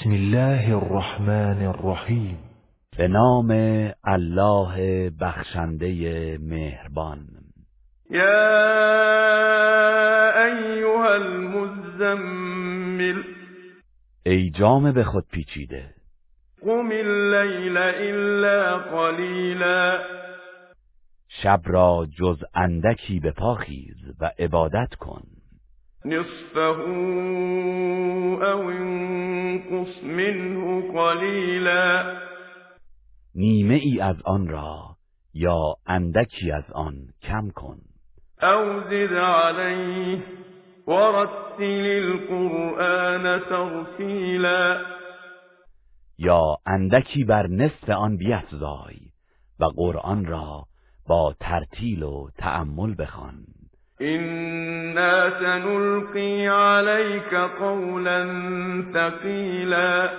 بسم الله الرحمن الرحیم. به نام الله بخشنده مهربان. یا ایها المزمل. ای جام به خود پیچیده. قم اللیل الا قلیلا. شب را جز اندکی به پاخیز و عبادت کن. نصفه او انقص منه قلیلا نیمه ای از آن را یا اندکی از آن کم کن. او زد علیه ورتل القرآن ترتیلا یا اندکی بر نصف آن بیفزای و قرآن را با ترتیل و تأمل بخوان. إنا سنلقي عليك قولا ثقيلا.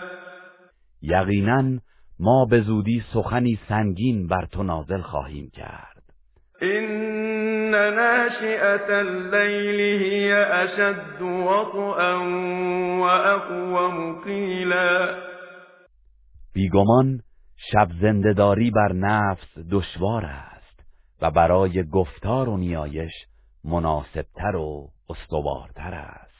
یقینا ما به زودی سخنی سنگین بر تو نازل خواهیم کرد. إن ناشئة الليل هي أشد وطئا وأقوم قيلا. بیگمان شب زندهداری بر نفس دشوار است و برای گفتار و نیایش مناسبتر و استوارتر است.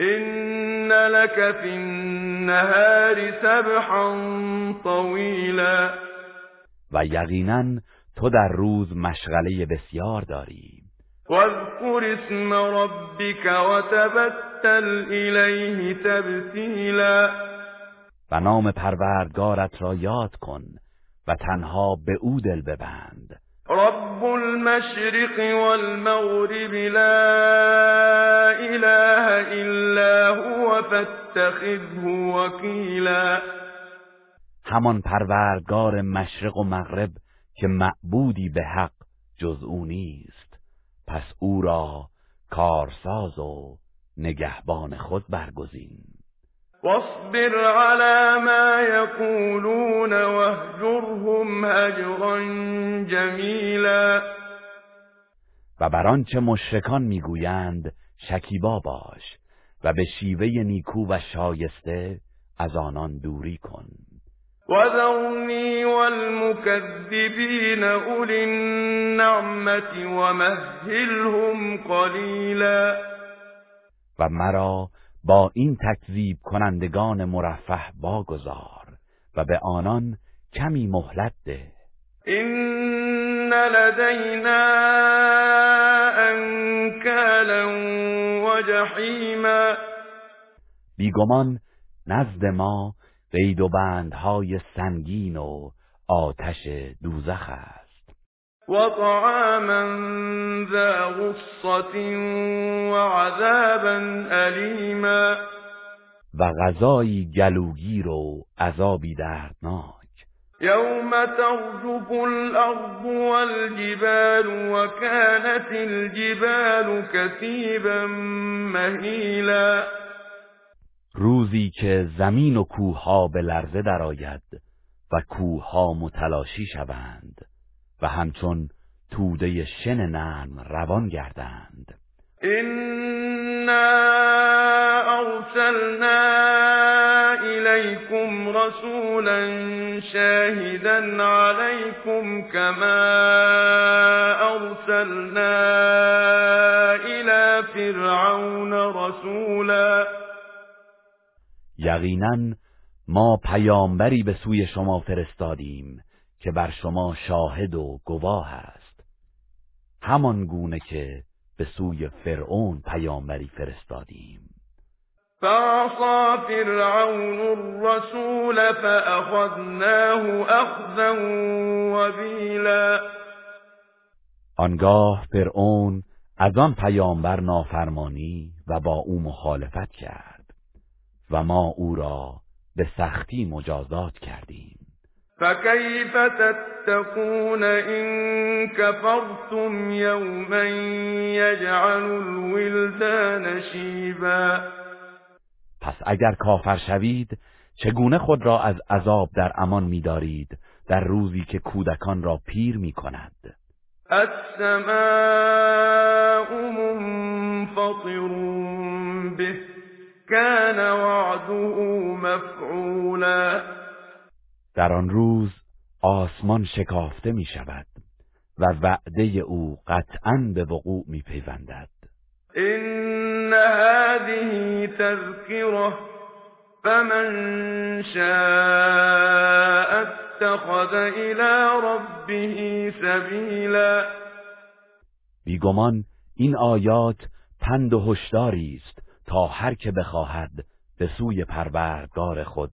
إن لك في النهار سبحا طويلا. و یقینا تو در روز مشغله بسیار داری. واذكر اسم ربك وتبتل إليه تبتیلا و نام پروردگارت را یاد کن و تنها به او دل ببند. رب المشرق والمغرب لا إله إلا هو فاتخذه وكيلا. همان پروردگار مشرق و مغرب که معبودی به حق جز او نیست. پس او را کارساز و نگهبان خود برگزین. واصبر على ما يقولون واهجرهم هجرا جمیلا و بر آنچه مشرکان می‌گویند شکیبا باش و به شیوه نیکو و شایسته از آنان دوری کن. وذرني والمكذبين أولي النعمة ومهلهم قليلا و مرا با این تکذیب کنندگان مرفه واگذار و به آنان کمی مهلت ده. إن لدينا أنكالا وجحيما. بیگمان نزد ما قید و بندهای سنگین و آتش دوزخ است. وطعاما ذا غصة وعذابا أليما. و غذایی گلوگیر و عذابی دردناک. يوم ترجف الأرض والجبال وكانت الجبال كثيبا مهيلا. روزی که زمین و کوهها به لرزه درآید و کوهها متلاشی شوند. و همچون توده شن نرم روان گردند. إنا أرسلنا إليكم رسولا شاهدا عليكم كما أرسلنا إلى فرعون رسولا. یقینا ما پیامبری به سوی شما فرستادیم که بر شما شاهد و گواه است. همان گونه که به سوی فرعون پیامبری فرستادیم. فعصى فرعون الرسول فأخذناه أخذا وبيلا. آنگاه فرعون از آن پیامبر نافرمانی و با او مخالفت کرد و ما او را به سختی مجازات کردیم. فكيف تتقون إن كفرتم يوما يجعل الولدان شيبا پس اگر کافر شوید چگونه خود را از عذاب در امان می‌دارید؟ در روزی که کودکان را پیر می کند السماء منفطر به كان وعده مفعولا در آن روز آسمان شکافته می شود و وعده او قطعا به وقوع می پیوندد این هذه تذکره فمن شاء اتخذ الى ربه سبیلا بیگمان این آیات پند و هشداری است تا هر که بخواهد به سوی پروردگار خود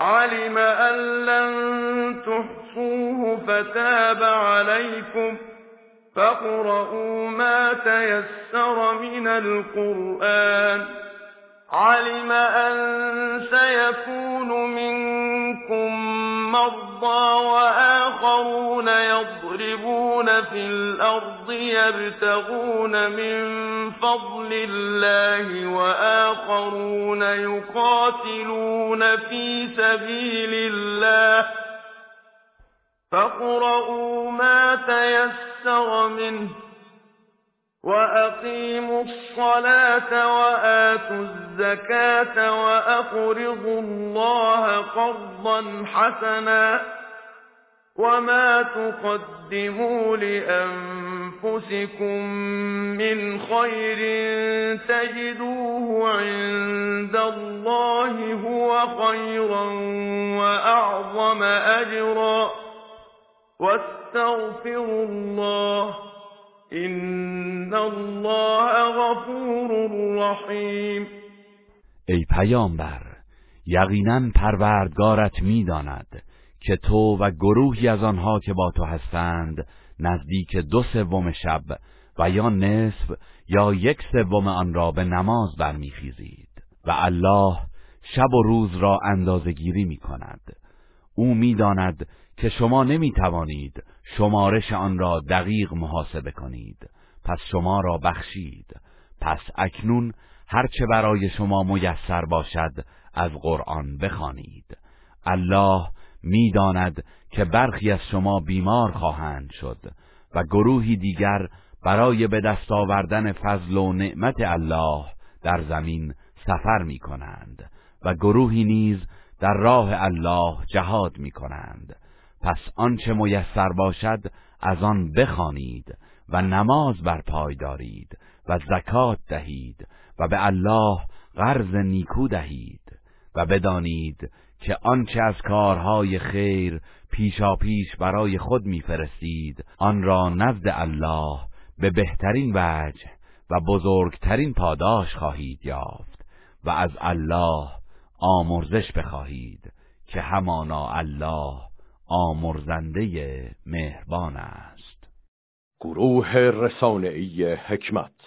علم أن لن تحصوه فتاب عليكم فاقرؤوا ما تيسر من القرآن. علم أن سيكون منكم مرضى وآخرون يضربون في الأرض يبتغون من فضل الله وآخرون يقاتلون في سبيل الله. فاقرؤوا ما تيسر منه وأقيموا الصلاة وآتوا الزكاة وأقرضوا الله قرضا حسنا وما تقدموا لأنفسكم من خير تجدوه عند الله هو خيرا وأعظم أجرا. واستغفروا الله این الله غفور رحیم ای پیامبر یقینا پروردگارت می‌داند که تو و گروهی از آنها که با تو هستند نزدیک دو سوم شب و یا نصف یا یک سوم آن را به نماز برمیخیزید و الله شب و روز را اندازه گیری می کند او می‌داند که شما نمی توانید شمارش آن را دقیق محاسبه کنید. پس شما را بخشید. پس اکنون هرچه برای شما میسر باشد از قرآن بخوانید. الله می‌داند که برخی از شما بیمار خواهند شد و گروهی دیگر برای به دست آوردن فضل و نعمت الله در زمین سفر می کنند و گروهی نیز در راه الله جهاد می کنند پس آنچه میسر باشد از آن بخوانید و نماز بر پای دارید و زکات دهید و به الله قرض نیکو دهید و بدانید که آنچه از کارهای خیر پیشا پیش برای خود میفرستید آن را نزد الله به بهترین وجه و بزرگترین پاداش خواهید یافت و از الله آمرزش بخواهید که همانا الله آمرزنده مهربان است. گروه رسانه‌ای حکمت